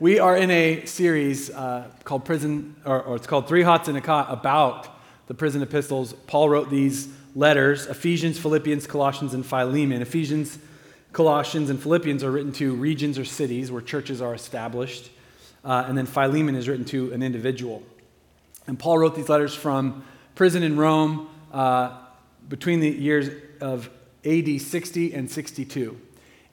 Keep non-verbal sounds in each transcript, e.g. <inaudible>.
We are in a series uh, called Prison, or, or, it's called Three Hots and a Cot about the prison epistles. Paul wrote these letters Ephesians, Philippians, Colossians, and Philemon. Ephesians, Colossians, and Philippians are written to regions or cities where churches are established. Uh, and then Philemon is written to an individual. And Paul wrote these letters from prison in Rome uh, between the years of AD 60 and 62.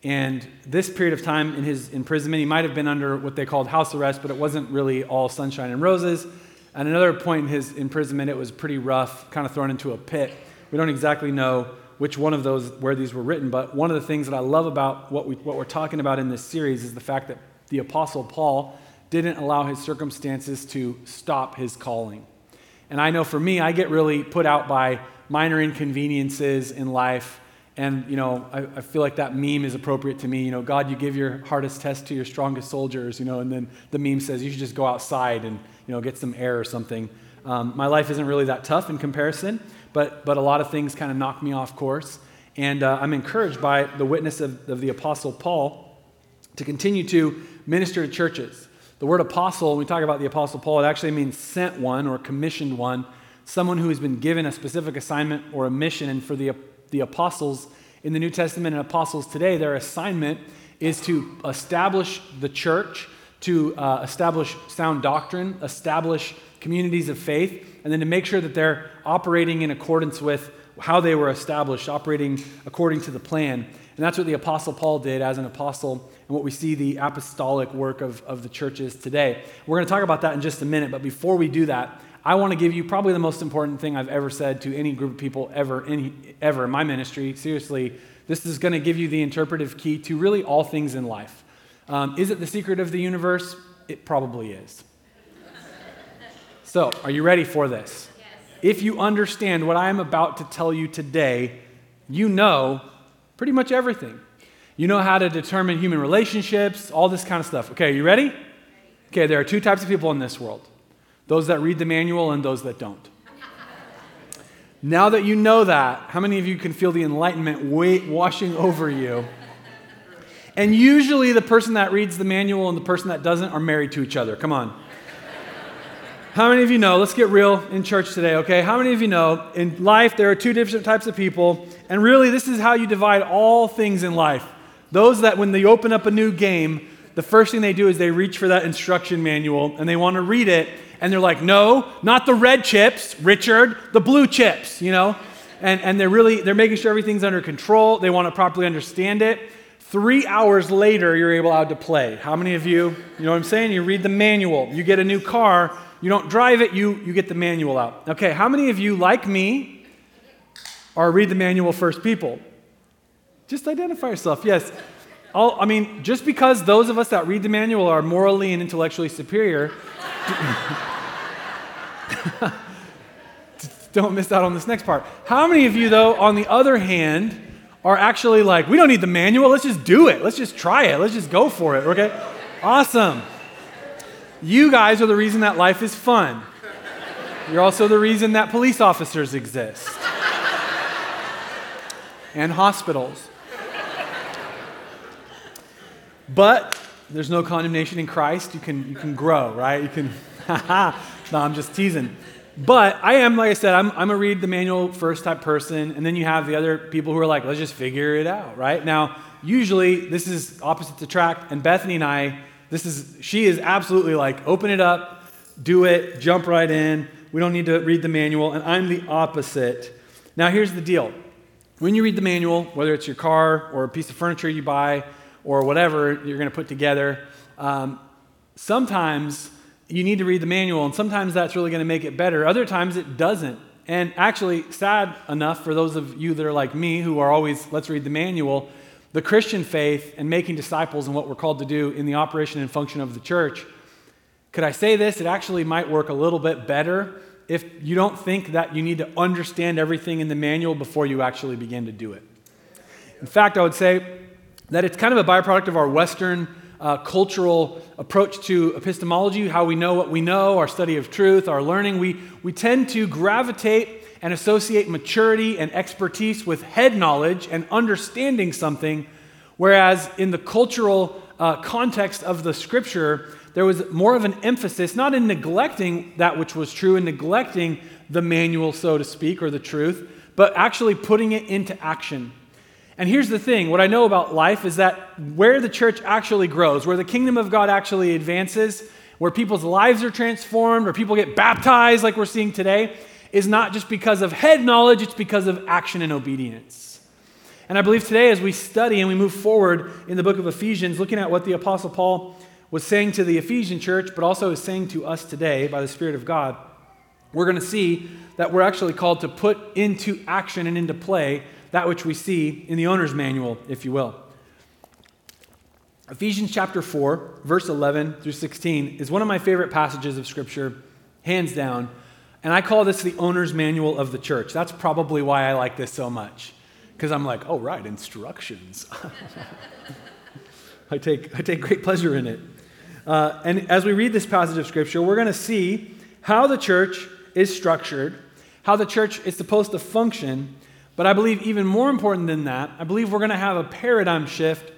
And this period of time in his imprisonment, he might have been under what they called house arrest, but it wasn't really all sunshine and roses. At another point in his imprisonment, it was pretty rough, kind of thrown into a pit. We don't exactly know which one of those, where these were written, but one of the things that I love about what, we, what we're talking about in this series is the fact that the Apostle Paul didn't allow his circumstances to stop his calling. And I know for me, I get really put out by minor inconveniences in life and, you know, I, I, feel like that meme is appropriate to me. You know, God, you give your hardest test to your strongest soldiers, you know, and then the meme says you should just go outside and, you know, get some air or something. Um, my life isn't really that tough in comparison, but, but a lot of things kind of knock me off course. And uh, I'm encouraged by the witness of, of the Apostle Paul to continue to minister to churches. The word apostle, when we talk about the Apostle Paul, it actually means sent one or commissioned one, someone who has been given a specific assignment or a mission. And for the the apostles in the New Testament and apostles today, their assignment is to establish the church, to uh, establish sound doctrine, establish communities of faith, and then to make sure that they're operating in accordance with how they were established, operating according to the plan. And that's what the Apostle Paul did as an apostle, and what we see the apostolic work of, of the churches today. We're going to talk about that in just a minute, but before we do that, I want to give you probably the most important thing I've ever said to any group of people ever, any, ever in my ministry. Seriously, this is going to give you the interpretive key to really all things in life. Um, is it the secret of the universe? It probably is. So, are you ready for this? Yes. If you understand what I am about to tell you today, you know pretty much everything. You know how to determine human relationships, all this kind of stuff. Okay, are you ready? Okay, there are two types of people in this world those that read the manual and those that don't. Now that you know that, how many of you can feel the enlightenment weight washing over you? And usually the person that reads the manual and the person that doesn't are married to each other. Come on. How many of you know? Let's get real in church today, okay? How many of you know in life there are two different types of people, and really this is how you divide all things in life. Those that when they open up a new game, the first thing they do is they reach for that instruction manual and they want to read it and they're like, no, not the red chips, Richard, the blue chips, you know? And, and they're really, they're making sure everything's under control. They want to properly understand it. Three hours later, you're able out to play. How many of you, you know what I'm saying? You read the manual. You get a new car. You don't drive it, you, you get the manual out. Okay, how many of you, like me, are read the manual first people? Just identify yourself. Yes. I'll, I mean, just because those of us that read the manual are morally and intellectually superior, <laughs> don't miss out on this next part. How many of you, though, on the other hand, are actually like, we don't need the manual, let's just do it, let's just try it, let's just go for it, okay? Awesome. You guys are the reason that life is fun. You're also the reason that police officers exist and hospitals. But there's no condemnation in Christ. You can, you can grow, right? You can, <laughs> no, I'm just teasing. But I am, like I said, I'm, I'm a read the manual first type person. And then you have the other people who are like, let's just figure it out, right? Now, usually this is opposite to track. And Bethany and I, this is, she is absolutely like, open it up, do it, jump right in. We don't need to read the manual. And I'm the opposite. Now, here's the deal. When you read the manual, whether it's your car or a piece of furniture you buy, or whatever you're going to put together, um, sometimes you need to read the manual, and sometimes that's really going to make it better. Other times it doesn't. And actually, sad enough for those of you that are like me who are always, let's read the manual, the Christian faith and making disciples and what we're called to do in the operation and function of the church. Could I say this? It actually might work a little bit better if you don't think that you need to understand everything in the manual before you actually begin to do it. In fact, I would say that it's kind of a byproduct of our Western uh, cultural approach to epistemology, how we know what we know, our study of truth, our learning. We, we tend to gravitate and associate maturity and expertise with head knowledge and understanding something, whereas in the cultural uh, context of the scripture, there was more of an emphasis, not in neglecting that which was true and neglecting the manual, so to speak, or the truth, but actually putting it into action. And here's the thing what I know about life is that where the church actually grows, where the kingdom of God actually advances, where people's lives are transformed, where people get baptized like we're seeing today, is not just because of head knowledge, it's because of action and obedience. And I believe today, as we study and we move forward in the book of Ephesians, looking at what the Apostle Paul was saying to the Ephesian church, but also is saying to us today by the Spirit of God, we're going to see that we're actually called to put into action and into play that which we see in the owner's manual, if you will. Ephesians chapter 4, verse 11 through 16 is one of my favorite passages of Scripture, hands down. And I call this the owner's manual of the church. That's probably why I like this so much. Because I'm like, oh, right, instructions. <laughs> I, take, I take great pleasure in it. Uh, and as we read this passage of Scripture, we're going to see how the church is structured, how the church is supposed to function. But I believe, even more important than that, I believe we're going to have a paradigm shift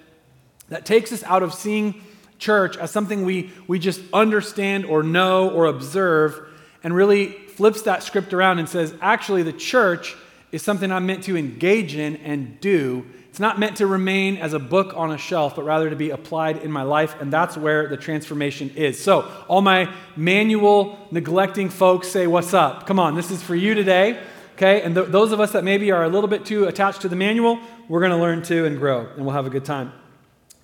that takes us out of seeing church as something we, we just understand or know or observe and really flips that script around and says, actually, the church is something I'm meant to engage in and do. It's not meant to remain as a book on a shelf, but rather to be applied in my life, and that's where the transformation is. So, all my manual neglecting folks say, What's up? Come on, this is for you today. Okay? And th- those of us that maybe are a little bit too attached to the manual, we're going to learn to and grow, and we'll have a good time.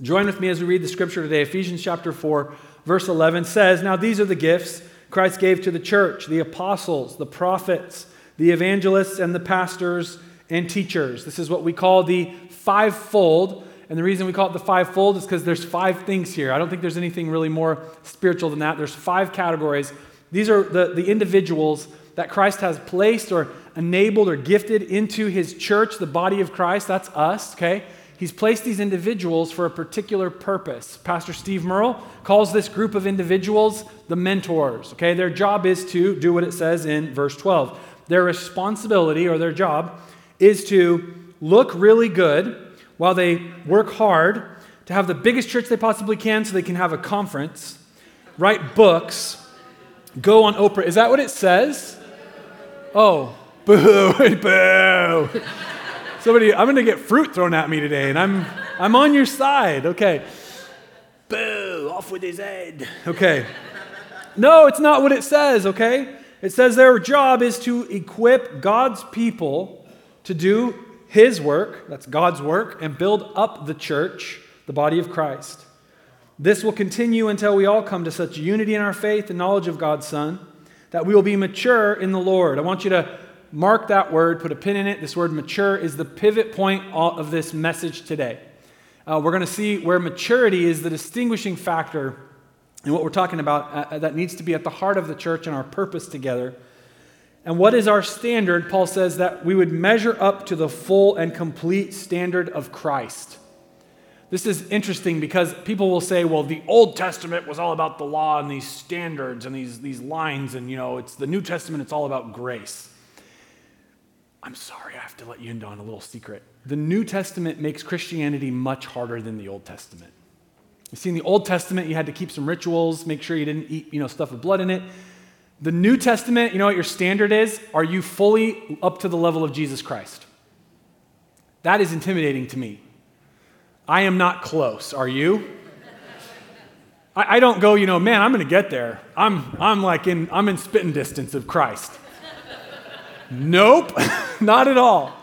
Join with me as we read the scripture today. Ephesians chapter 4, verse 11 says, Now these are the gifts Christ gave to the church the apostles, the prophets, the evangelists, and the pastors and teachers. This is what we call the fivefold. And the reason we call it the fivefold is because there's five things here. I don't think there's anything really more spiritual than that. There's five categories. These are the, the individuals that Christ has placed or enabled or gifted into his church, the body of Christ. That's us, okay? He's placed these individuals for a particular purpose. Pastor Steve Merle calls this group of individuals the mentors. Okay, their job is to do what it says in verse 12. Their responsibility or their job is to look really good while they work hard to have the biggest church they possibly can so they can have a conference, write books, go on Oprah. Is that what it says? Oh, boo, <laughs> boo. Somebody, I'm going to get fruit thrown at me today, and I'm, I'm on your side. Okay. Boo, off with his head. Okay. No, it's not what it says, okay? It says their job is to equip God's people to do his work, that's God's work, and build up the church, the body of Christ. This will continue until we all come to such unity in our faith and knowledge of God's Son that we will be mature in the Lord. I want you to mark that word, put a pin in it. This word mature is the pivot point of this message today. Uh, we're going to see where maturity is the distinguishing factor in what we're talking about uh, uh, that needs to be at the heart of the church and our purpose together. And what is our standard? Paul says that we would measure up to the full and complete standard of Christ. This is interesting because people will say, well, the Old Testament was all about the law and these standards and these, these lines, and you know, it's the New Testament, it's all about grace. I'm sorry, I have to let you in on a little secret. The New Testament makes Christianity much harder than the Old Testament. You see, in the Old Testament, you had to keep some rituals, make sure you didn't eat, you know, stuff with blood in it. The New Testament, you know what your standard is? Are you fully up to the level of Jesus Christ? That is intimidating to me. I am not close. Are you? I, I don't go, you know, man, I'm going to get there. I'm, I'm like in, I'm in spitting distance of Christ. Nope, <laughs> not at all.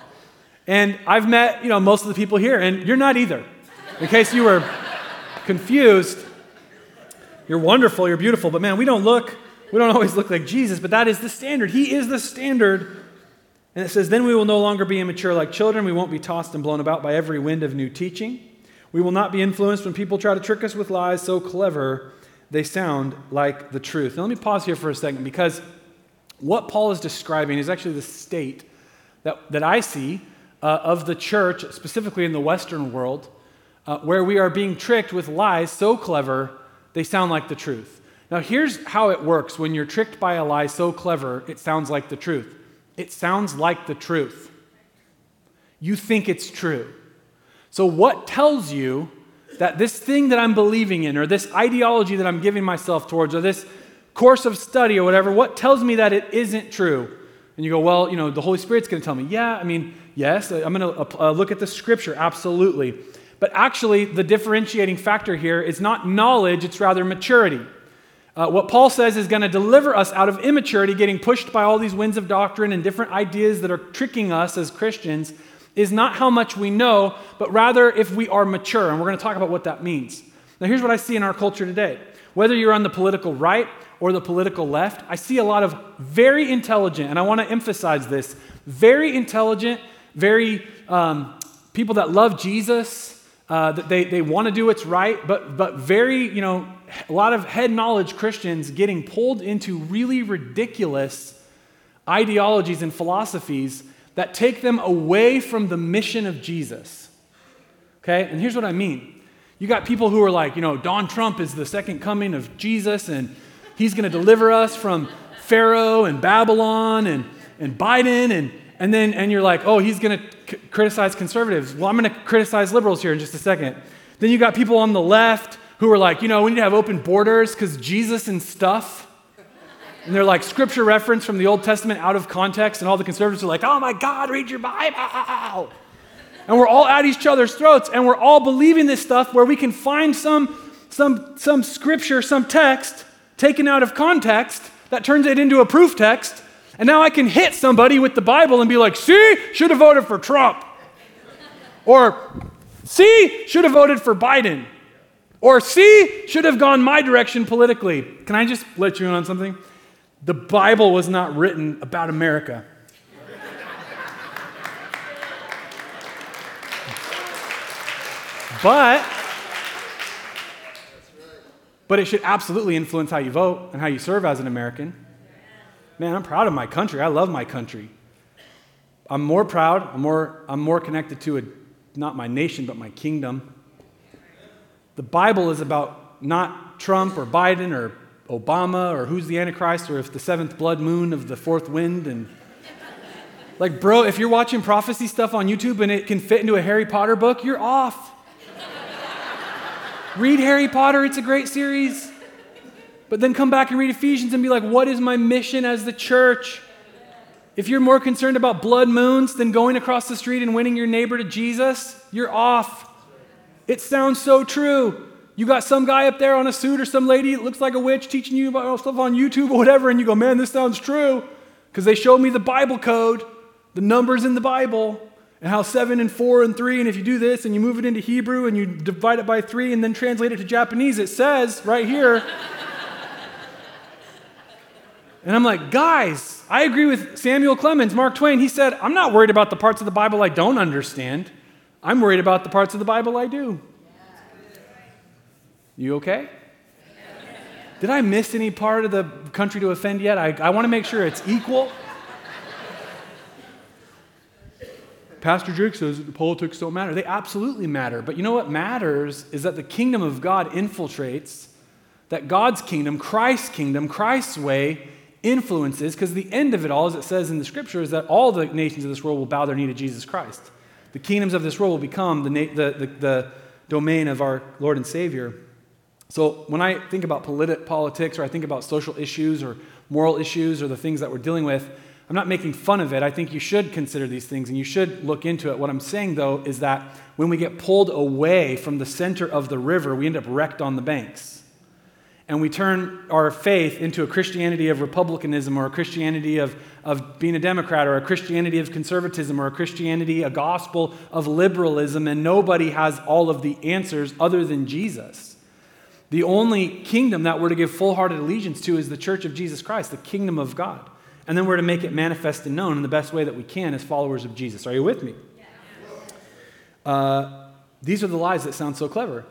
And I've met, you know, most of the people here, and you're not either. In case you were confused, you're wonderful, you're beautiful, but man, we don't look, we don't always look like Jesus, but that is the standard. He is the standard. And it says, Then we will no longer be immature like children. We won't be tossed and blown about by every wind of new teaching. We will not be influenced when people try to trick us with lies so clever they sound like the truth. Now, let me pause here for a second because what Paul is describing is actually the state that, that I see uh, of the church, specifically in the Western world, uh, where we are being tricked with lies so clever they sound like the truth. Now, here's how it works when you're tricked by a lie so clever it sounds like the truth it sounds like the truth. You think it's true. So, what tells you that this thing that I'm believing in, or this ideology that I'm giving myself towards, or this course of study or whatever, what tells me that it isn't true? And you go, well, you know, the Holy Spirit's going to tell me, yeah, I mean, yes, I'm going to uh, look at the scripture, absolutely. But actually, the differentiating factor here is not knowledge, it's rather maturity. Uh, what Paul says is going to deliver us out of immaturity, getting pushed by all these winds of doctrine and different ideas that are tricking us as Christians, is not how much we know, but rather if we are mature. And we're going to talk about what that means. Now, here's what I see in our culture today. Whether you're on the political right or the political left, I see a lot of very intelligent, and I want to emphasize this very intelligent, very um, people that love Jesus, uh, that they, they want to do what's right, but, but very, you know, a lot of head knowledge Christians getting pulled into really ridiculous ideologies and philosophies that take them away from the mission of Jesus. Okay? And here's what I mean. You got people who are like, you know, Don Trump is the second coming of Jesus and he's going to deliver us from Pharaoh and Babylon and, and Biden and, and then and you're like, oh, he's going to c- criticize conservatives. Well, I'm going to criticize liberals here in just a second. Then you got people on the left who are like, you know, we need to have open borders because Jesus and stuff. And they're like scripture reference from the Old Testament out of context, and all the conservatives are like, oh my God, read your Bible. And we're all at each other's throats, and we're all believing this stuff where we can find some, some, some scripture, some text taken out of context that turns it into a proof text. And now I can hit somebody with the Bible and be like, see, should have voted for Trump. Or, see, should have voted for Biden. Or C should have gone my direction politically. Can I just let you in on something? The Bible was not written about America. But but it should absolutely influence how you vote and how you serve as an American. Man, I'm proud of my country. I love my country. I'm more proud, I'm more, I'm more connected to a, not my nation, but my kingdom. The Bible is about not Trump or Biden or Obama or who's the Antichrist or if the seventh blood moon of the fourth wind. And like, bro, if you're watching prophecy stuff on YouTube and it can fit into a Harry Potter book, you're off. Read Harry Potter, it's a great series. But then come back and read Ephesians and be like, what is my mission as the church? If you're more concerned about blood moons than going across the street and winning your neighbor to Jesus, you're off. It sounds so true. You got some guy up there on a suit or some lady that looks like a witch teaching you about stuff on YouTube or whatever, and you go, man, this sounds true. Because they showed me the Bible code, the numbers in the Bible, and how seven and four and three, and if you do this and you move it into Hebrew and you divide it by three and then translate it to Japanese, it says right here. and I'm like, guys, I agree with Samuel Clemens, Mark Twain. He said, I'm not worried about the parts of the Bible I don't understand. I'm worried about the parts of the Bible I do. You okay? Did I miss any part of the country to offend yet? I, I want to make sure it's equal. Pastor Jake says the politics don't matter. They absolutely matter. But you know what matters is that the kingdom of God infiltrates, that God's kingdom, Christ's kingdom, Christ's way influences, because the end of it all, as it says in the scripture, is that all the nations of this world will bow their knee to Jesus Christ the kingdoms of this world will become the, the, the, the domain of our Lord and Savior. So when I think about politi- politics or I think about social issues or moral issues or the things that we're dealing with, I'm not making fun of it. I think you should consider these things and you should look into it. What I'm saying, though, is that when we get pulled away from the center of the river, we end up wrecked on the banks and we turn our faith into a Christianity of republicanism or a Christianity of, of being a Democrat or a Christianity of conservatism or a Christianity, a gospel of liberalism, and nobody has all of the answers other than Jesus. The only kingdom that we're to give full hearted allegiance to is the church of Jesus Christ, the kingdom of God. And then we're to make it manifest and known in the best way that we can as followers of Jesus. Are you with me? Uh, these are the lies that sound so clever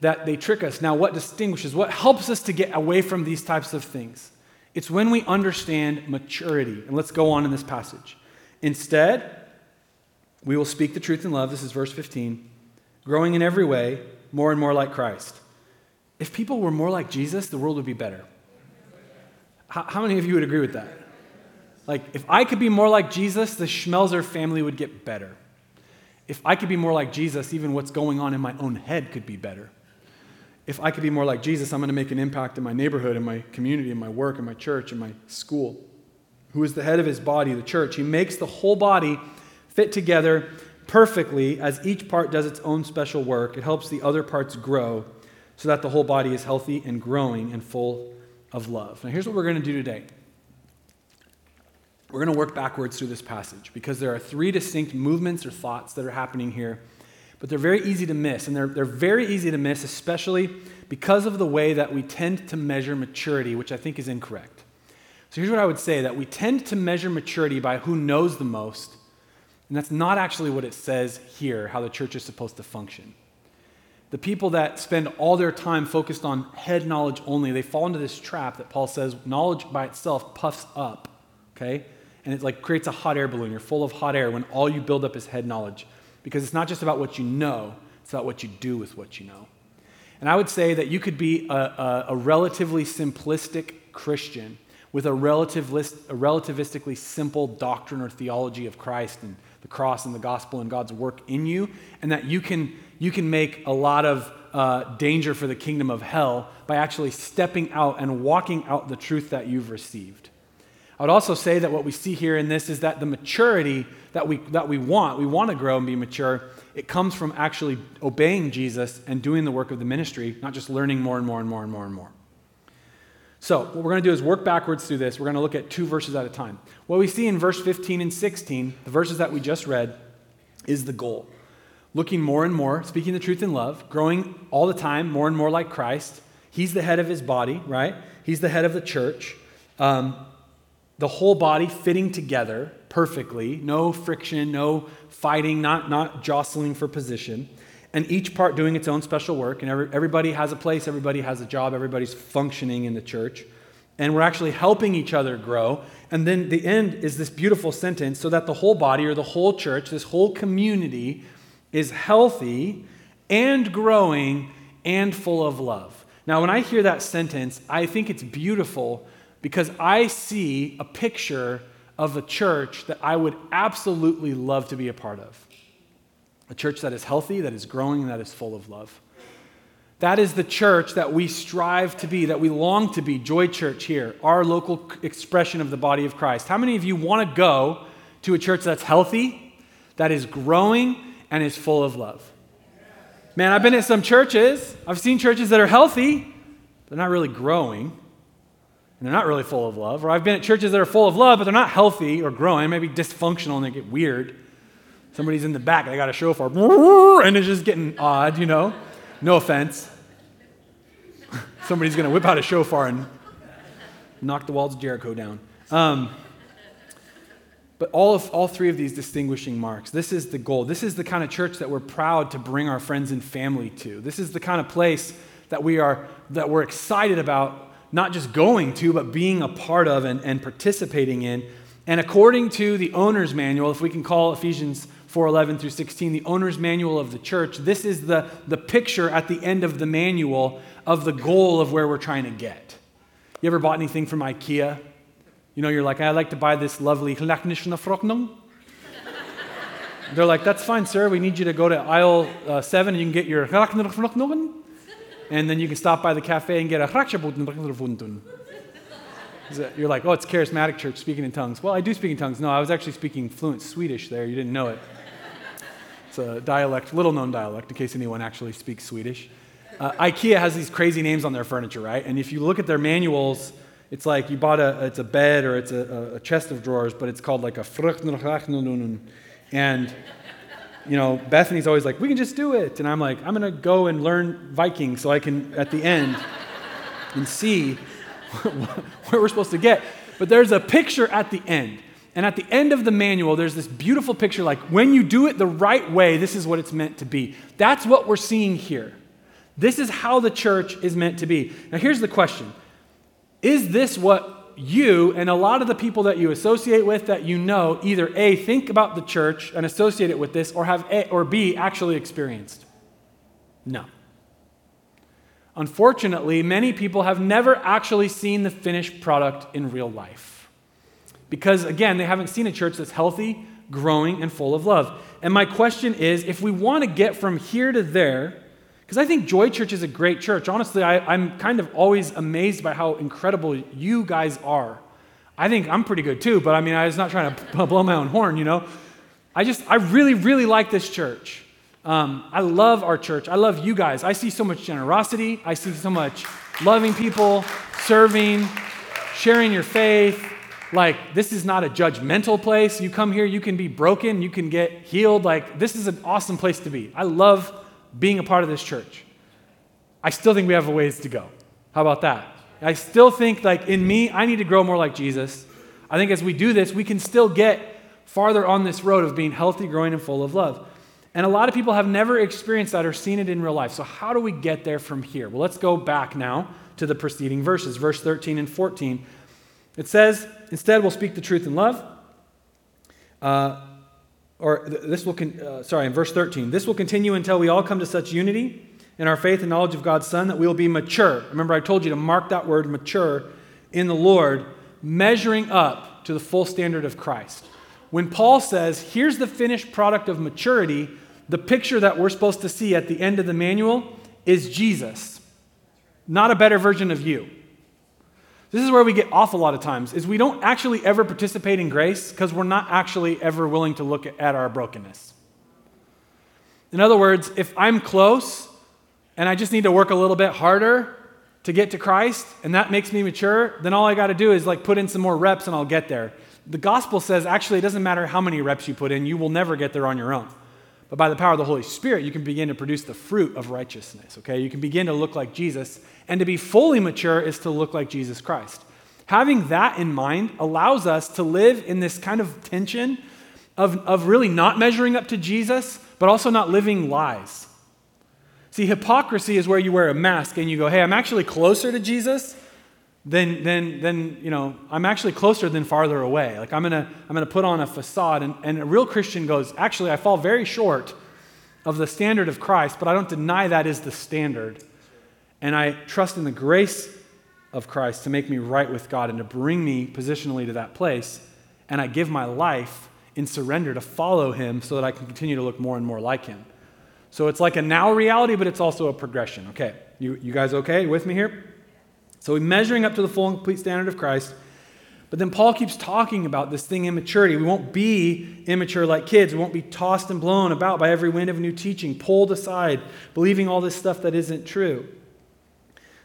that they trick us. Now, what distinguishes, what helps us to get away from these types of things? It's when we understand maturity. And let's go on in this passage. Instead, we will speak the truth in love. This is verse 15. Growing in every way, more and more like Christ. If people were more like Jesus, the world would be better. How, how many of you would agree with that? Like, if I could be more like Jesus, the Schmelzer family would get better. if I could be more like Jesus, even what's going on in my own head could be better. If I could be more like Jesus, I'm going to make an impact in my neighborhood, in my community, in my work, in my church, in my school. Who is the head of his body, the church? He makes the whole body fit together perfectly as each part does its own special work. It helps the other parts grow so that the whole body is healthy and growing and full of love. Now, here's what we're going to do today. We're going to work backwards through this passage because there are three distinct movements or thoughts that are happening here, but they're very easy to miss. And they're, they're very easy to miss, especially because of the way that we tend to measure maturity, which I think is incorrect. So here's what I would say that we tend to measure maturity by who knows the most, and that's not actually what it says here, how the church is supposed to function. The people that spend all their time focused on head knowledge only, they fall into this trap that Paul says knowledge by itself puffs up, okay? And it like creates a hot air balloon. You're full of hot air when all you build up is head knowledge. Because it's not just about what you know, it's about what you do with what you know. And I would say that you could be a, a, a relatively simplistic Christian with a, relativist, a relativistically simple doctrine or theology of Christ and the cross and the gospel and God's work in you, and that you can, you can make a lot of uh, danger for the kingdom of hell by actually stepping out and walking out the truth that you've received. I would also say that what we see here in this is that the maturity that we, that we want, we want to grow and be mature, it comes from actually obeying Jesus and doing the work of the ministry, not just learning more and more and more and more and more. So, what we're going to do is work backwards through this. We're going to look at two verses at a time. What we see in verse 15 and 16, the verses that we just read, is the goal. Looking more and more, speaking the truth in love, growing all the time more and more like Christ. He's the head of his body, right? He's the head of the church. Um, the whole body fitting together perfectly, no friction, no fighting, not, not jostling for position, and each part doing its own special work. And every, everybody has a place, everybody has a job, everybody's functioning in the church. And we're actually helping each other grow. And then the end is this beautiful sentence so that the whole body or the whole church, this whole community, is healthy and growing and full of love. Now, when I hear that sentence, I think it's beautiful because I see a picture of a church that I would absolutely love to be a part of. A church that is healthy, that is growing, that is full of love. That is the church that we strive to be, that we long to be, Joy Church here, our local expression of the body of Christ. How many of you want to go to a church that's healthy, that is growing, and is full of love? Man, I've been at some churches, I've seen churches that are healthy, they're not really growing and they're not really full of love. Or I've been at churches that are full of love, but they're not healthy or growing, maybe dysfunctional and they get weird. Somebody's in the back, they got a shofar, and it's just getting odd, you know? No offense. <laughs> Somebody's going to whip out a shofar and knock the walls of Jericho down. Um, but all, of, all three of these distinguishing marks, this is the goal. This is the kind of church that we're proud to bring our friends and family to. This is the kind of place that we are that we're excited about not just going to, but being a part of and, and participating in. And according to the owner's manual, if we can call Ephesians 4:11 through 16 the owner's manual of the church, this is the, the picture at the end of the manual of the goal of where we're trying to get. You ever bought anything from IKEA? You know, you're like, I'd like to buy this lovely They're like, that's fine, sir. We need you to go to aisle uh, seven and you can get your and then you can stop by the cafe and get a You're like, oh, it's charismatic church speaking in tongues. Well, I do speak in tongues. No, I was actually speaking fluent Swedish there. You didn't know it. It's a dialect, little known dialect, in case anyone actually speaks Swedish. Uh, IKEA has these crazy names on their furniture, right? And if you look at their manuals, it's like you bought a, it's a bed or it's a, a chest of drawers, but it's called like a and you know, Bethany's always like, we can just do it. And I'm like, I'm going to go and learn Viking so I can, at the end, <laughs> and see <laughs> where we're supposed to get. But there's a picture at the end. And at the end of the manual, there's this beautiful picture like, when you do it the right way, this is what it's meant to be. That's what we're seeing here. This is how the church is meant to be. Now, here's the question Is this what you and a lot of the people that you associate with that you know either A, think about the church and associate it with this, or have A, or B, actually experienced? No. Unfortunately, many people have never actually seen the finished product in real life. Because again, they haven't seen a church that's healthy, growing, and full of love. And my question is if we want to get from here to there, because I think Joy Church is a great church. Honestly, I, am kind of always amazed by how incredible you guys are. I think I'm pretty good too, but I mean, I was not trying to <laughs> blow my own horn, you know? I just, I really, really like this church. Um, I love our church. I love you guys. I see so much generosity. I see so much loving people, serving, sharing your faith. Like, this is not a judgmental place. You come here, you can be broken, you can get healed. Like, this is an awesome place to be. I love being a part of this church. I still think we have a ways to go. How about that? I still think, like, in me, I need to grow more like Jesus. I think as we do this, we can still get farther on this road of being healthy, growing, and full of love. And a lot of people have never experienced that or seen it in real life. So, how do we get there from here? Well, let's go back now to the preceding verses, verse 13 and 14. It says, Instead, we'll speak the truth in love. Uh, or this will, con- uh, sorry, in verse 13, this will continue until we all come to such unity in our faith and knowledge of God's Son that we will be mature. Remember, I told you to mark that word mature in the Lord, measuring up to the full standard of Christ. When Paul says, here's the finished product of maturity, the picture that we're supposed to see at the end of the manual is Jesus, not a better version of you. This is where we get off a lot of times is we don't actually ever participate in grace because we're not actually ever willing to look at our brokenness. In other words, if I'm close and I just need to work a little bit harder to get to Christ and that makes me mature, then all I got to do is like put in some more reps and I'll get there. The gospel says actually it doesn't matter how many reps you put in, you will never get there on your own. But by the power of the Holy Spirit, you can begin to produce the fruit of righteousness, okay? You can begin to look like Jesus and to be fully mature is to look like Jesus Christ. Having that in mind allows us to live in this kind of tension of, of really not measuring up to Jesus, but also not living lies. See, hypocrisy is where you wear a mask and you go, hey, I'm actually closer to Jesus than, than, than you know, I'm actually closer than farther away. Like I'm gonna, I'm gonna put on a facade. And, and a real Christian goes, actually, I fall very short of the standard of Christ, but I don't deny that is the standard. And I trust in the grace of Christ to make me right with God and to bring me positionally to that place. And I give my life in surrender to follow Him so that I can continue to look more and more like Him. So it's like a now reality, but it's also a progression. Okay, you, you guys okay with me here? So we're measuring up to the full and complete standard of Christ. But then Paul keeps talking about this thing immaturity. We won't be immature like kids. We won't be tossed and blown about by every wind of new teaching, pulled aside, believing all this stuff that isn't true.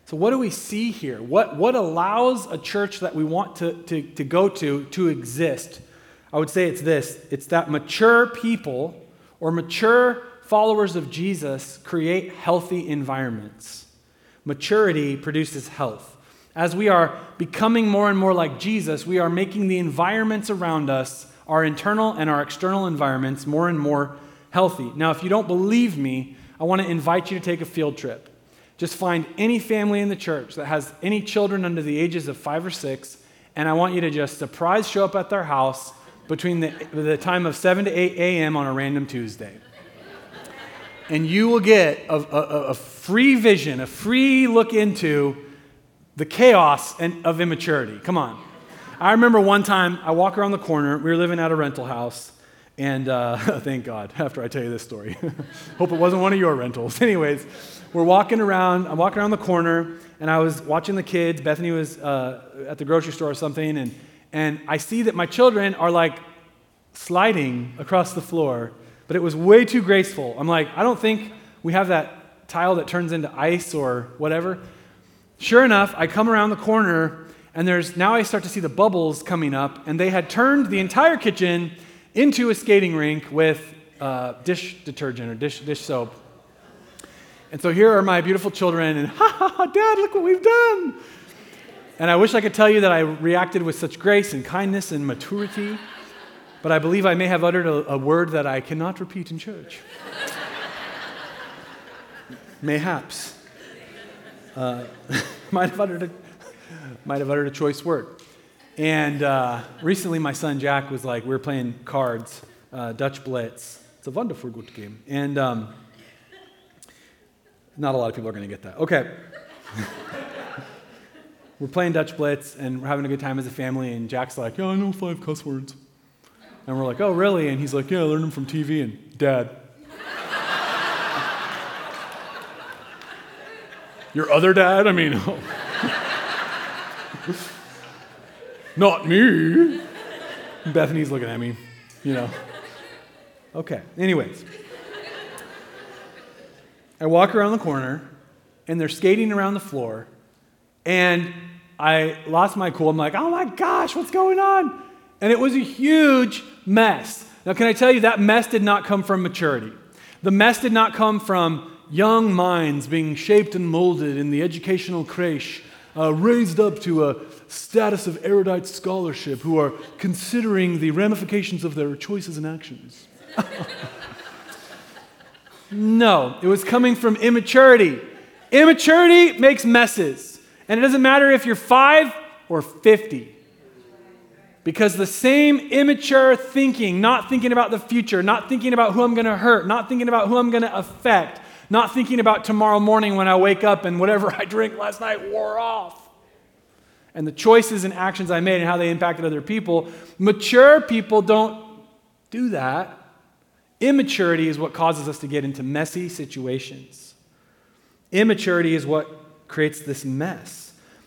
So, what do we see here? What, what allows a church that we want to, to, to go to to exist? I would say it's this it's that mature people or mature followers of Jesus create healthy environments. Maturity produces health. As we are becoming more and more like Jesus, we are making the environments around us, our internal and our external environments, more and more healthy. Now, if you don't believe me, I want to invite you to take a field trip. Just find any family in the church that has any children under the ages of five or six, and I want you to just surprise show up at their house between the, the time of 7 to 8 a.m. on a random Tuesday. And you will get a, a, a free vision, a free look into the chaos and, of immaturity. Come on. I remember one time I walk around the corner, we were living at a rental house, and uh, <laughs> thank God, after I tell you this story. <laughs> Hope it wasn't one of your rentals. <laughs> Anyways, we're walking around, I'm walking around the corner, and I was watching the kids. Bethany was uh, at the grocery store or something, and, and I see that my children are like sliding across the floor, but it was way too graceful. I'm like, I don't think we have that tile that turns into ice or whatever. Sure enough, I come around the corner, and there's now I start to see the bubbles coming up, and they had turned the entire kitchen into a skating rink with uh, dish detergent or dish, dish soap. And so here are my beautiful children, and ha ha ha, Dad, look what we've done. And I wish I could tell you that I reacted with such grace and kindness and maturity, but I believe I may have uttered a, a word that I cannot repeat in church. Mayhaps. Uh, <laughs> might, have uttered a, might have uttered a choice word. And uh, recently, my son Jack was like, we were playing cards, uh, Dutch Blitz. It's a wonderful good game. And um, not a lot of people are going to get that. Okay. <laughs> we're playing Dutch Blitz and we're having a good time as a family, and Jack's like, Yeah, I know five cuss words. And we're like, oh, really? And he's like, yeah, I learned them from TV and dad. Your other dad? I mean, <laughs> not me. Bethany's looking at me, you know. Okay, anyways. I walk around the corner and they're skating around the floor and I lost my cool. I'm like, oh my gosh, what's going on? And it was a huge mess. Now, can I tell you that mess did not come from maturity? The mess did not come from young minds being shaped and molded in the educational creche, uh, raised up to a status of erudite scholarship, who are considering the ramifications of their choices and actions. <laughs> no, it was coming from immaturity. Immaturity makes messes. And it doesn't matter if you're five or 50. Because the same immature thinking, not thinking about the future, not thinking about who I'm going to hurt, not thinking about who I'm going to affect, not thinking about tomorrow morning when I wake up and whatever <laughs> I drank last night wore off. And the choices and actions I made and how they impacted other people. Mature people don't do that. Immaturity is what causes us to get into messy situations. Immaturity is what creates this mess.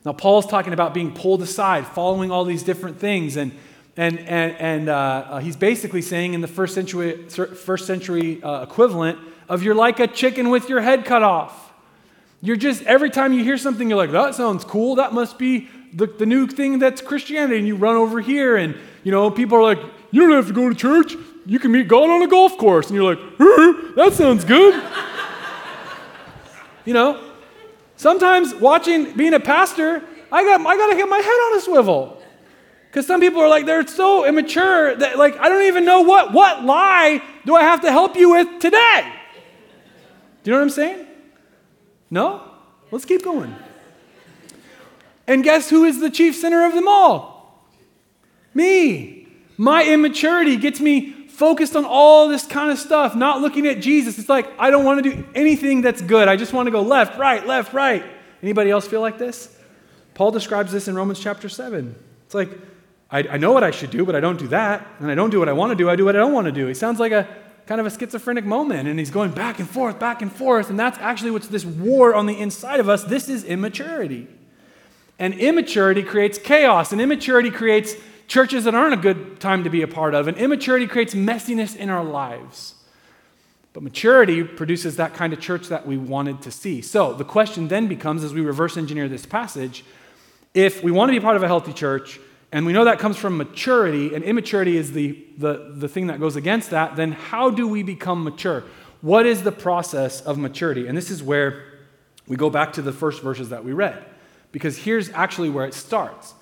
Now, Paul's talking about being pulled aside, following all these different things, and, and, and, and uh, uh, he's basically saying in the first century, first century uh, equivalent of you're like a chicken with your head cut off. You're just, every time you hear something, you're like, that sounds cool. That must be the, the new thing that's Christianity. And you run over here, and, you know, people are like, you don't have to go to church. You can meet God on a golf course. And you're like, that sounds good. <laughs> you know, Sometimes watching being a pastor, I got I got to get my head on a swivel. Cuz some people are like they're so immature that like I don't even know what what lie do I have to help you with today? Do you know what I'm saying? No? Let's keep going. And guess who is the chief sinner of them all? Me. My immaturity gets me focused on all this kind of stuff, not looking at Jesus. It's like, I don't want to do anything that's good. I just want to go left, right, left, right. Anybody else feel like this? Paul describes this in Romans chapter 7. It's like, I, I know what I should do, but I don't do that. And I don't do what I want to do, I do what I don't want to do. It sounds like a kind of a schizophrenic moment, and he's going back and forth, back and forth. And that's actually what's this war on the inside of us. This is immaturity. And immaturity creates chaos, and immaturity creates churches that aren't a good time to be a part of. And immaturity creates messiness in our lives. But maturity produces that kind of church that we wanted to see. So the question then becomes as we reverse engineer this passage if we want to be part of a healthy church, and we know that comes from maturity, and immaturity is the, the, the thing that goes against that, then how do we become mature? What is the process of maturity? And this is where we go back to the first verses that we read, because here's actually where it starts.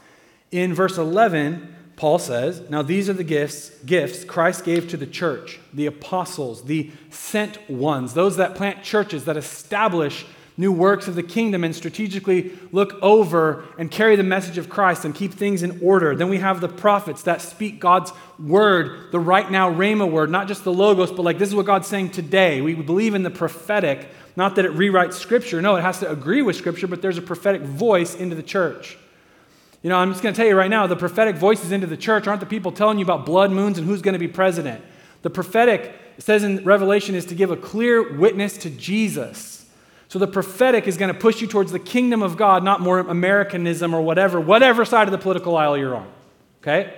In verse 11, Paul says, Now these are the gifts, gifts Christ gave to the church, the apostles, the sent ones, those that plant churches, that establish new works of the kingdom and strategically look over and carry the message of Christ and keep things in order. Then we have the prophets that speak God's word, the right now Rhema word, not just the logos, but like this is what God's saying today. We believe in the prophetic, not that it rewrites scripture. No, it has to agree with scripture, but there's a prophetic voice into the church. You know, I'm just going to tell you right now the prophetic voices into the church aren't the people telling you about blood moons and who's going to be president. The prophetic, says in Revelation, is to give a clear witness to Jesus. So the prophetic is going to push you towards the kingdom of God, not more Americanism or whatever, whatever side of the political aisle you're on. Okay?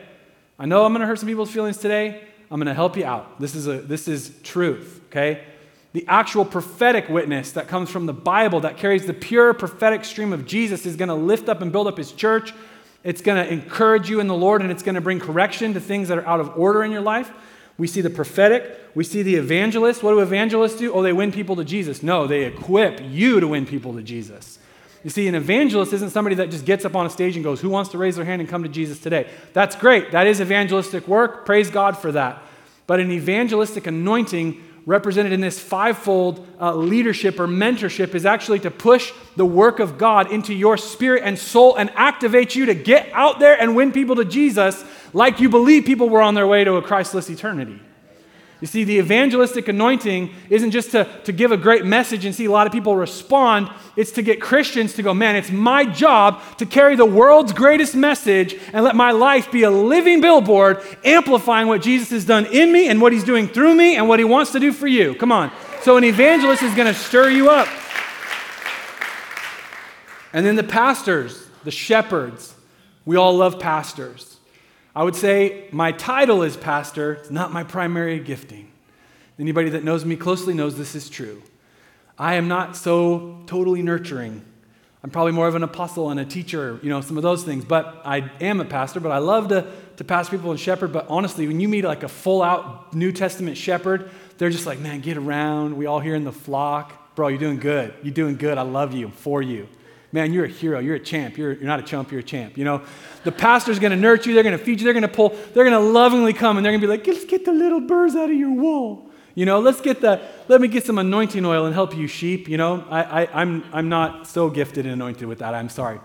I know I'm going to hurt some people's feelings today. I'm going to help you out. This is, a, this is truth. Okay? The actual prophetic witness that comes from the Bible that carries the pure prophetic stream of Jesus is going to lift up and build up his church it's going to encourage you in the Lord and it's going to bring correction to things that are out of order in your life. We see the prophetic, we see the evangelist. What do evangelists do? Oh, they win people to Jesus. No, they equip you to win people to Jesus. You see, an evangelist isn't somebody that just gets up on a stage and goes, Who wants to raise their hand and come to Jesus today? That's great. That is evangelistic work. Praise God for that. But an evangelistic anointing represented in this fivefold uh, leadership or mentorship is actually to push the work of God into your spirit and soul and activate you to get out there and win people to Jesus like you believe people were on their way to a Christless eternity. You see, the evangelistic anointing isn't just to, to give a great message and see a lot of people respond. It's to get Christians to go, man, it's my job to carry the world's greatest message and let my life be a living billboard amplifying what Jesus has done in me and what he's doing through me and what he wants to do for you. Come on. So, an evangelist is going to stir you up. And then the pastors, the shepherds. We all love pastors. I would say my title is pastor, it's not my primary gifting. Anybody that knows me closely knows this is true. I am not so totally nurturing. I'm probably more of an apostle and a teacher, you know, some of those things. But I am a pastor, but I love to, to pastor people and shepherd. But honestly, when you meet like a full out New Testament shepherd, they're just like, man, get around. We all here in the flock. Bro, you're doing good. You're doing good. I love you. I'm for you man, you're a hero. You're a champ. You're, you're not a chump. You're a champ. You know, the pastor's going to nurture you. They're going to feed you. They're going to pull. They're to lovingly come and they're to be like, let's get the little burrs out of your wool. You know, let's get the, let me get some anointing oil and help you sheep. You know, I, I, I'm, I'm not so gifted and anointed with that. I'm sorry.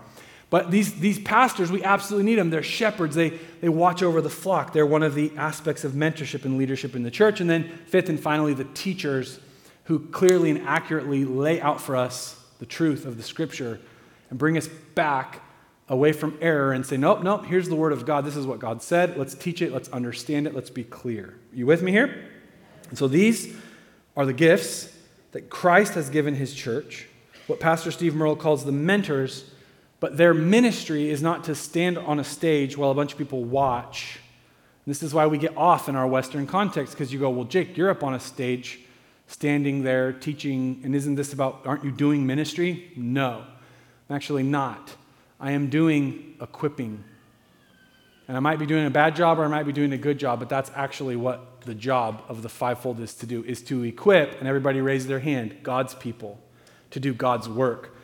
But these, these pastors, we absolutely need them. They're shepherds. They, they watch over the flock. They're one of the aspects of mentorship and leadership in the church. And then, fifth and finally, the teachers who clearly and accurately lay out for us the truth of the scripture and bring us back away from error and say, nope, nope, here's the word of God. This is what God said. Let's teach it. Let's understand it. Let's be clear. You with me here? And so these are the gifts that Christ has given his church, what Pastor Steve Murrell calls the mentors, but their ministry is not to stand on a stage while a bunch of people watch. This is why we get off in our Western context because you go, well, Jake, you're up on a stage standing there teaching, and isn't this about, aren't you doing ministry? No. I'm actually not. I am doing equipping. And I might be doing a bad job or I might be doing a good job, but that's actually what the job of the fivefold is to do, is to equip, and everybody raise their hand, God's people, to do God's work.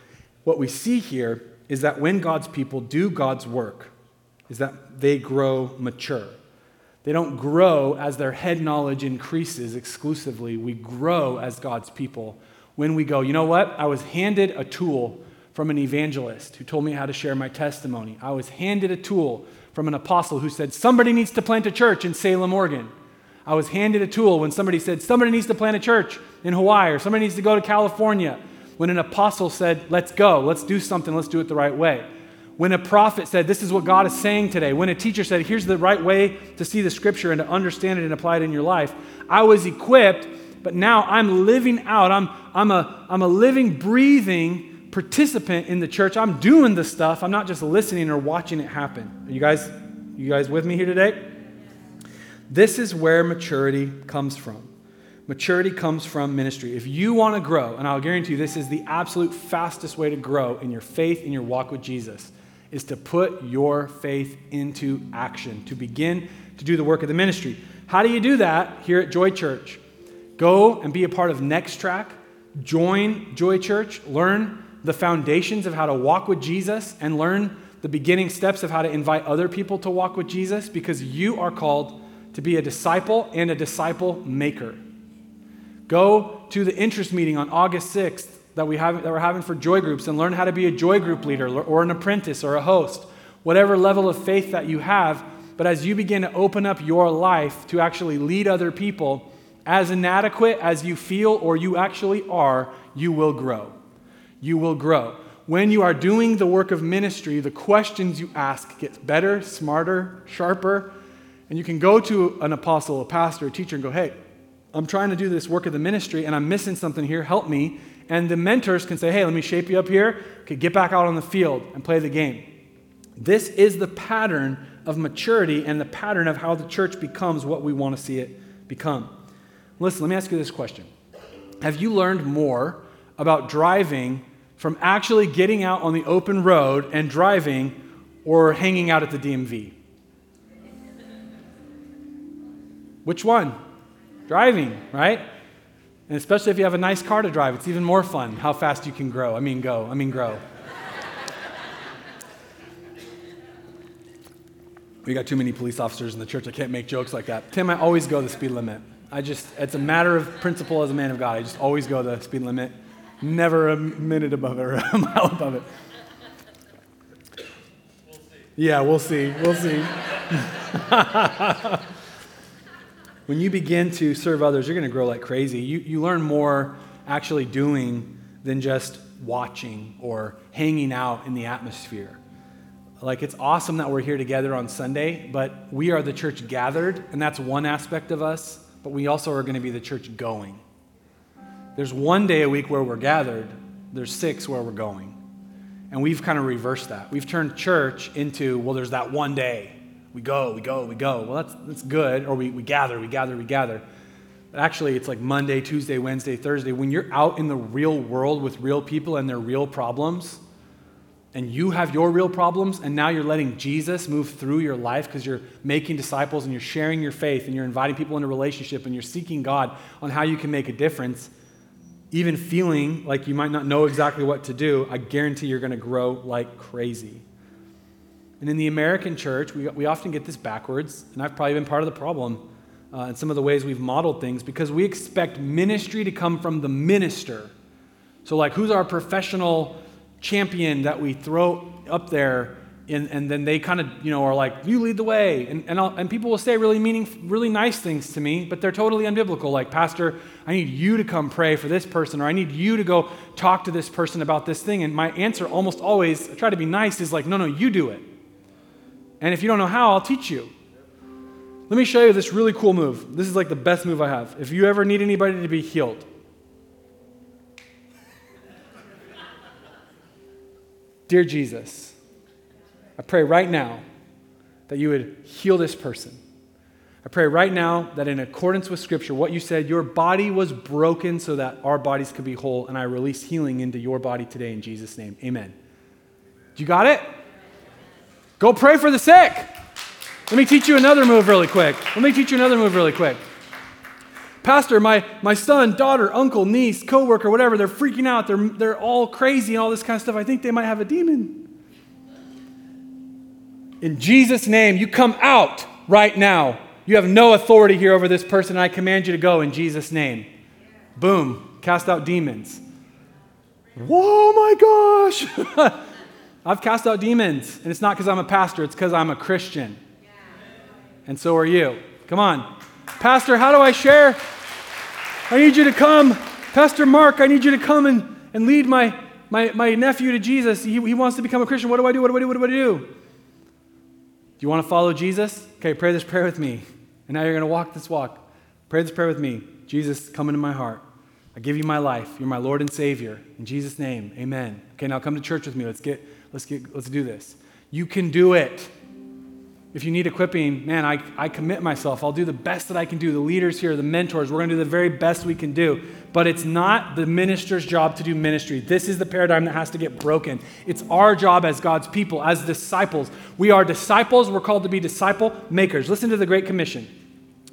What we see here is that when God's people do God's work, is that they grow mature. They don't grow as their head knowledge increases exclusively. We grow as God's people when we go, you know what? I was handed a tool from an evangelist who told me how to share my testimony. I was handed a tool from an apostle who said, Somebody needs to plant a church in Salem, Oregon. I was handed a tool when somebody said, Somebody needs to plant a church in Hawaii or somebody needs to go to California. When an apostle said, Let's go, let's do something, let's do it the right way. When a prophet said, This is what God is saying today. When a teacher said, Here's the right way to see the scripture and to understand it and apply it in your life. I was equipped, but now I'm living out. I'm, I'm, a, I'm a living, breathing, participant in the church. I'm doing the stuff. I'm not just listening or watching it happen. Are you guys, you guys with me here today? This is where maturity comes from. Maturity comes from ministry. If you want to grow, and I'll guarantee you this is the absolute fastest way to grow in your faith, in your walk with Jesus, is to put your faith into action, to begin to do the work of the ministry. How do you do that here at Joy Church? Go and be a part of Next Track. Join Joy Church. Learn the foundations of how to walk with Jesus and learn the beginning steps of how to invite other people to walk with Jesus because you are called to be a disciple and a disciple maker. Go to the interest meeting on August 6th that, we have, that we're having for joy groups and learn how to be a joy group leader or an apprentice or a host, whatever level of faith that you have. But as you begin to open up your life to actually lead other people, as inadequate as you feel or you actually are, you will grow you will grow. When you are doing the work of ministry, the questions you ask get better, smarter, sharper, and you can go to an apostle, a pastor, a teacher, and go, hey, I'm trying to do this work of the ministry and I'm missing something here. Help me. And the mentors can say, hey, let me shape you up here. Okay, get back out on the field and play the game. This is the pattern of maturity and the pattern of how the church becomes what we want to see it become. Listen, let me ask you this question Have you learned more about driving from actually getting out on the open road and driving or hanging out at the DMV? Which one? Driving, right? And especially if you have a nice car to drive, it's even more fun how fast you can grow. I mean, go. I mean, grow. we got too many police officers in the church. I can't make jokes like that. Tim, I always go the speed limit. I just, it's a matter of principle as a man of God. I just always go the speed limit never a minute above it or a <laughs> mile above it. yeah, we'll see. We'll see. <laughs> when you begin to serve others, you're going to grow like crazy. You, you learn more actually doing than just watching or hanging out in the atmosphere. Like, it's awesome that we're here together on Sunday, but we are the church gathered, and that's one aspect of us, but we also are going to be the church going. There's one day a week where we're gathered, there's six where we're going. And we've kind of reversed that. We've turned church into, well, there's that one day. We go, we go, we go. Well, that's, that's good. Or we, we gather, we gather, we gather. But actually, it's like Monday, Tuesday, Wednesday, Thursday. When you're out in the real world with real people and their real problems, and you have your real problems, and now you're letting Jesus move through your life because you're making disciples and you're sharing your faith and you're inviting people into relationship and you're seeking God on how you can make a difference, even feeling like you might not know exactly what to do, I guarantee you're going to grow like crazy. And in the American church, we, we often get this backwards, and I've probably been part of the problem uh, in some of the ways we've modeled things because we expect ministry to come from the minister. So, like, who's our professional champion that we throw up there? And, and then they kind of, you know, are like, you lead the way. And, and, and people will say really meaning, really nice things to me, but they're totally unbiblical. Like, Pastor, I need you to come pray for this person, or I need you to go talk to this person about this thing. And my answer almost always, I try to be nice, is like, no, no, you do it. And if you don't know how, I'll teach you. Let me show you this really cool move. This is like the best move I have. If you ever need anybody to be healed, Dear Jesus, I pray right now that you would heal this person. I pray right now that in accordance with Scripture, what you said, your body was broken so that our bodies could be whole, and I release healing into your body today in Jesus' name. Amen. You got it? Go pray for the sick. Let me teach you another move really quick. Let me teach you another move really quick. Pastor, my, my son, daughter, uncle, niece, coworker, whatever, they're freaking out. They're, they're all crazy and all this kind of stuff. I think they might have a demon. In Jesus' name, you come out right now. You have no authority here over this person. I command you to go in Jesus' name. Boom, cast out demons. Whoa, my gosh. <laughs> I've cast out demons, and it's not because I'm a pastor, it's because I'm a Christian. And so are you. Come on. Pastor, how do I share? I need you to come. Pastor Mark, I need you to come and, and lead my, my, my nephew to Jesus. He, he wants to become a Christian. What do I do? What do I do? What do I do? Do you want to follow Jesus? Okay, pray this prayer with me. And now you're going to walk this walk. Pray this prayer with me. Jesus, come into my heart. I give you my life. You're my Lord and Savior. In Jesus' name, amen. Okay, now come to church with me. Let's get Let's, get, let's do this. You can do it. If you need equipping, man, I, I commit myself. I'll do the best that I can do. The leaders here, the mentors, we're going to do the very best we can do. But it's not the minister's job to do ministry. This is the paradigm that has to get broken. It's our job as God's people, as disciples. We are disciples. We're called to be disciple makers. Listen to the Great Commission.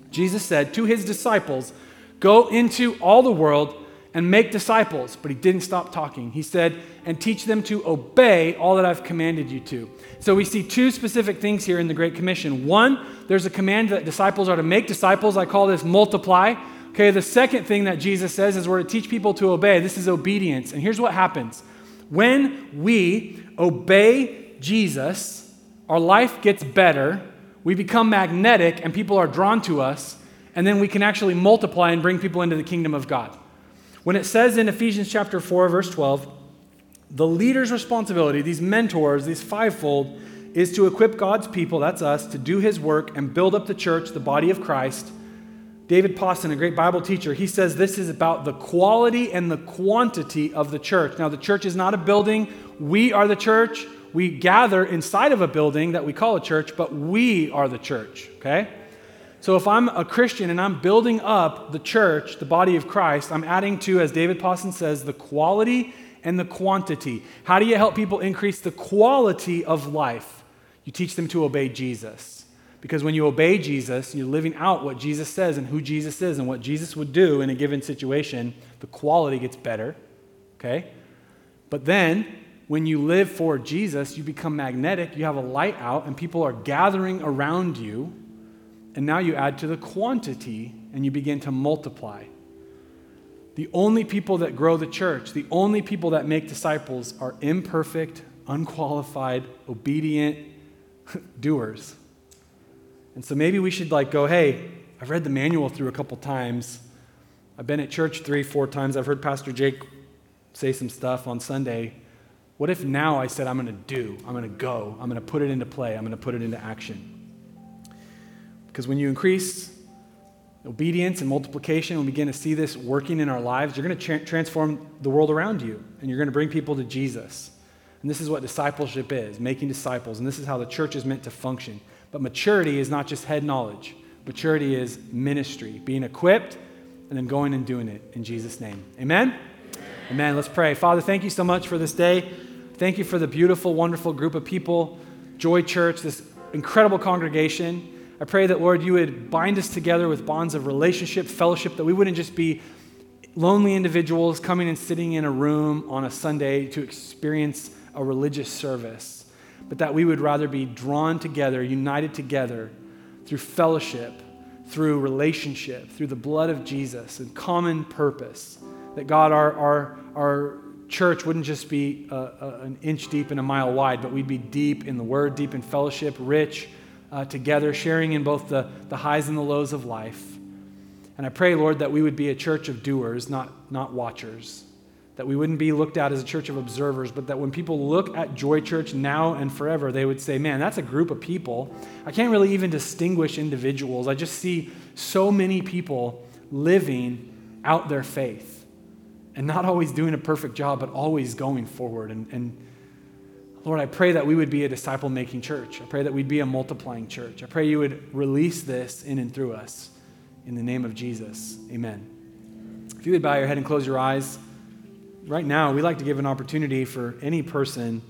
Jesus said to his disciples, Go into all the world and make disciples. But he didn't stop talking. He said, and teach them to obey all that I've commanded you to. So we see two specific things here in the Great Commission. One, there's a command that disciples are to make disciples. I call this multiply. Okay, the second thing that Jesus says is we're to teach people to obey. This is obedience. And here's what happens when we obey Jesus, our life gets better, we become magnetic, and people are drawn to us, and then we can actually multiply and bring people into the kingdom of God. When it says in Ephesians chapter 4, verse 12, the leader's responsibility, these mentors, these fivefold, is to equip God's people, that's us, to do his work and build up the church, the body of Christ. David Pawson, a great Bible teacher, he says this is about the quality and the quantity of the church. Now, the church is not a building. We are the church. We gather inside of a building that we call a church, but we are the church, okay? So if I'm a Christian and I'm building up the church, the body of Christ, I'm adding to, as David Pawson says, the quality and the quantity. How do you help people increase the quality of life? You teach them to obey Jesus. Because when you obey Jesus, you're living out what Jesus says and who Jesus is and what Jesus would do in a given situation, the quality gets better. Okay? But then, when you live for Jesus, you become magnetic, you have a light out, and people are gathering around you and now you add to the quantity and you begin to multiply. The only people that grow the church, the only people that make disciples are imperfect, unqualified, obedient <laughs> doers. And so maybe we should like go, hey, I've read the manual through a couple times. I've been at church three, four times. I've heard Pastor Jake say some stuff on Sunday. What if now I said, I'm going to do, I'm going to go, I'm going to put it into play, I'm going to put it into action? Because when you increase obedience and multiplication, we begin to see this working in our lives, you're going to tra- transform the world around you and you're going to bring people to Jesus. And this is what discipleship is making disciples. And this is how the church is meant to function. But maturity is not just head knowledge, maturity is ministry, being equipped and then going and doing it in Jesus' name. Amen? Amen. Amen. Let's pray. Father, thank you so much for this day. Thank you for the beautiful, wonderful group of people, Joy Church, this incredible congregation. I pray that, Lord, you would bind us together with bonds of relationship, fellowship, that we wouldn't just be lonely individuals coming and sitting in a room on a Sunday to experience a religious service, but that we would rather be drawn together, united together through fellowship, through relationship, through the blood of Jesus and common purpose. That God, our, our, our church wouldn't just be a, a, an inch deep and a mile wide, but we'd be deep in the Word, deep in fellowship, rich uh, together, sharing in both the, the highs and the lows of life. And I pray, Lord, that we would be a church of doers, not, not watchers. That we wouldn't be looked at as a church of observers, but that when people look at Joy Church now and forever, they would say, man, that's a group of people. I can't really even distinguish individuals. I just see so many people living out their faith and not always doing a perfect job, but always going forward and, and Lord, I pray that we would be a disciple making church. I pray that we'd be a multiplying church. I pray you would release this in and through us. In the name of Jesus, amen. If you would bow your head and close your eyes, right now, we'd like to give an opportunity for any person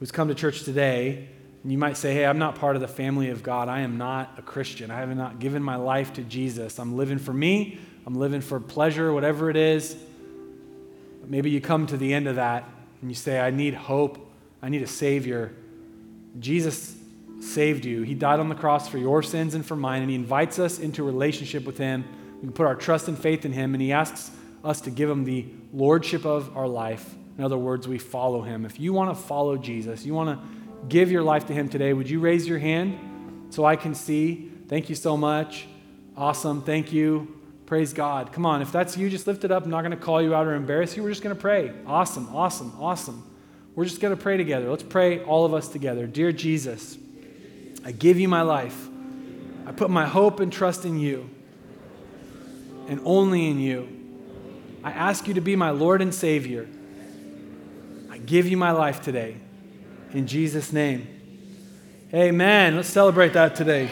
who's come to church today. And you might say, Hey, I'm not part of the family of God. I am not a Christian. I have not given my life to Jesus. I'm living for me, I'm living for pleasure, whatever it is. But maybe you come to the end of that and you say, I need hope I need a Savior. Jesus saved you. He died on the cross for your sins and for mine, and He invites us into a relationship with Him. We can put our trust and faith in Him, and He asks us to give Him the lordship of our life. In other words, we follow Him. If you want to follow Jesus, you want to give your life to Him today, would you raise your hand so I can see? Thank you so much. Awesome. Thank you. Praise God. Come on, if that's you, just lift it up. I'm not going to call you out or embarrass you. We're just going to pray. Awesome, awesome, awesome. We're just going to pray together. Let's pray, all of us together. Dear Jesus, I give you my life. I put my hope and trust in you and only in you. I ask you to be my Lord and Savior. I give you my life today. In Jesus' name. Amen. Let's celebrate that today.